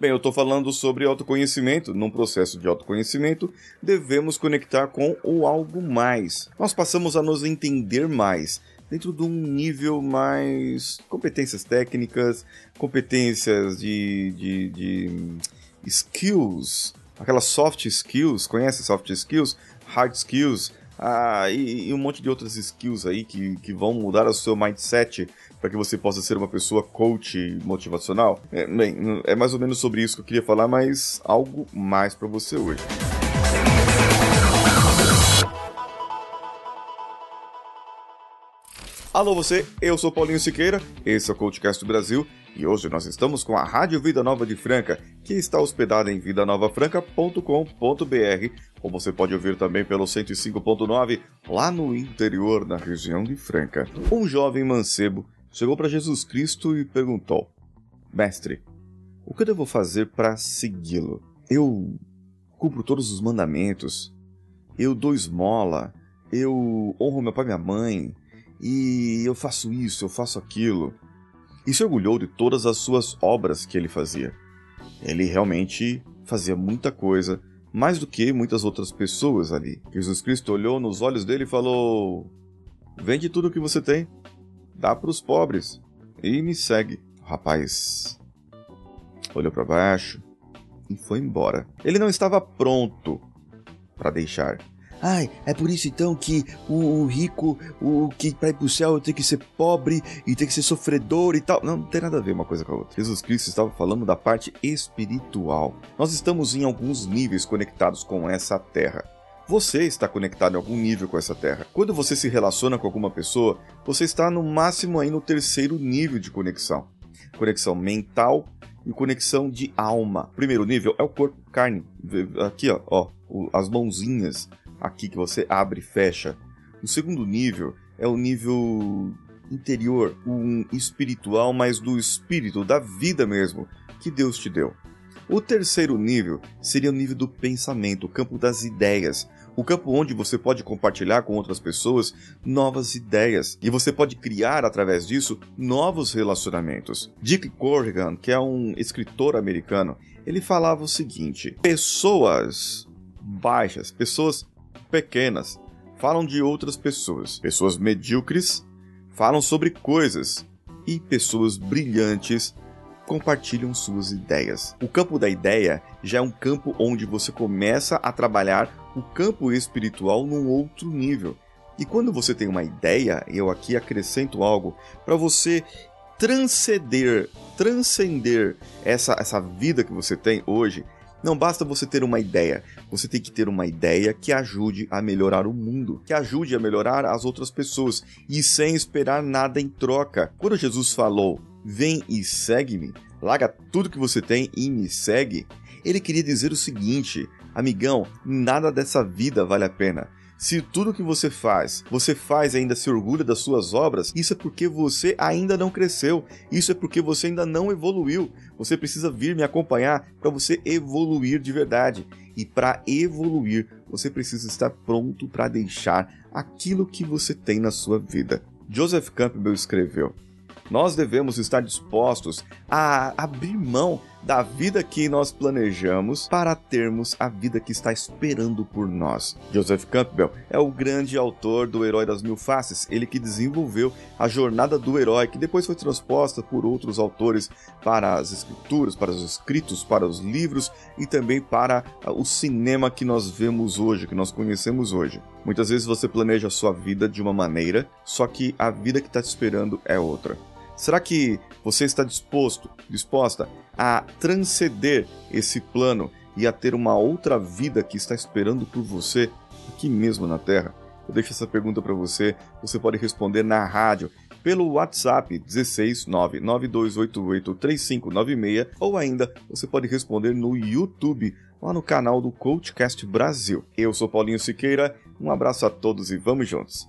Bem, eu estou falando sobre autoconhecimento. Num processo de autoconhecimento, devemos conectar com o algo mais. Nós passamos a nos entender mais dentro de um nível mais competências técnicas, competências de, de, de skills, aquelas soft skills, conhece soft skills, hard skills, ah, e, e, um monte de outras skills aí que, que vão mudar o seu mindset para que você possa ser uma pessoa coach motivacional. É, bem, é mais ou menos sobre isso que eu queria falar, mas algo mais para você hoje. Alô você, eu sou Paulinho Siqueira, esse é o CoachCast Brasil e hoje nós estamos com a Rádio Vida Nova de Franca, que está hospedada em vidanovafranca.com.br, ou você pode ouvir também pelo 105.9 lá no interior, na região de Franca. Um jovem mancebo chegou para Jesus Cristo e perguntou: Mestre, o que devo fazer para segui-lo? Eu cumpro todos os mandamentos, eu dou esmola, eu honro meu pai e minha mãe, e eu faço isso, eu faço aquilo. E se orgulhou de todas as suas obras que ele fazia. Ele realmente fazia muita coisa, mais do que muitas outras pessoas ali. Jesus Cristo olhou nos olhos dele e falou: Vende tudo o que você tem, dá para os pobres e me segue. O rapaz olhou para baixo e foi embora. Ele não estava pronto para deixar Ai, é por isso então que o, o rico, o que para ir pro céu tem que ser pobre e tem que ser sofredor e tal. Não, não tem nada a ver uma coisa com a outra. Jesus Cristo estava falando da parte espiritual. Nós estamos em alguns níveis conectados com essa terra. Você está conectado em algum nível com essa terra. Quando você se relaciona com alguma pessoa, você está no máximo aí no terceiro nível de conexão. Conexão mental e conexão de alma. Primeiro nível é o corpo carne. Aqui, ó, ó as mãozinhas, aqui que você abre e fecha. O segundo nível é o nível interior, um espiritual, mas do espírito, da vida mesmo, que Deus te deu. O terceiro nível seria o nível do pensamento, o campo das ideias, o campo onde você pode compartilhar com outras pessoas novas ideias e você pode criar através disso novos relacionamentos. Dick Corrigan, que é um escritor americano, ele falava o seguinte: pessoas baixas, pessoas pequenas falam de outras pessoas. Pessoas medíocres falam sobre coisas. E pessoas brilhantes compartilham suas ideias. O campo da ideia já é um campo onde você começa a trabalhar o campo espiritual num outro nível. E quando você tem uma ideia, eu aqui acrescento algo para você transcender, transcender essa, essa vida que você tem hoje não basta você ter uma ideia, você tem que ter uma ideia que ajude a melhorar o mundo, que ajude a melhorar as outras pessoas e sem esperar nada em troca. Quando Jesus falou: "Vem e segue-me", larga tudo que você tem e me segue, ele queria dizer o seguinte: amigão, nada dessa vida vale a pena. Se tudo que você faz, você faz ainda se orgulha das suas obras, isso é porque você ainda não cresceu, isso é porque você ainda não evoluiu. Você precisa vir me acompanhar para você evoluir de verdade. E para evoluir, você precisa estar pronto para deixar aquilo que você tem na sua vida. Joseph Campbell escreveu: Nós devemos estar dispostos a abrir mão da vida que nós planejamos para termos a vida que está esperando por nós. Joseph Campbell é o grande autor do Herói das Mil Faces, ele que desenvolveu a jornada do herói, que depois foi transposta por outros autores para as escrituras, para os escritos, para os livros e também para o cinema que nós vemos hoje, que nós conhecemos hoje. Muitas vezes você planeja a sua vida de uma maneira, só que a vida que está te esperando é outra. Será que você está disposto, disposta a transcender esse plano e a ter uma outra vida que está esperando por você aqui mesmo na Terra? Eu deixo essa pergunta para você. Você pode responder na rádio pelo WhatsApp 16 992883596 ou ainda você pode responder no YouTube lá no canal do Coachcast Brasil. Eu sou Paulinho Siqueira. Um abraço a todos e vamos juntos.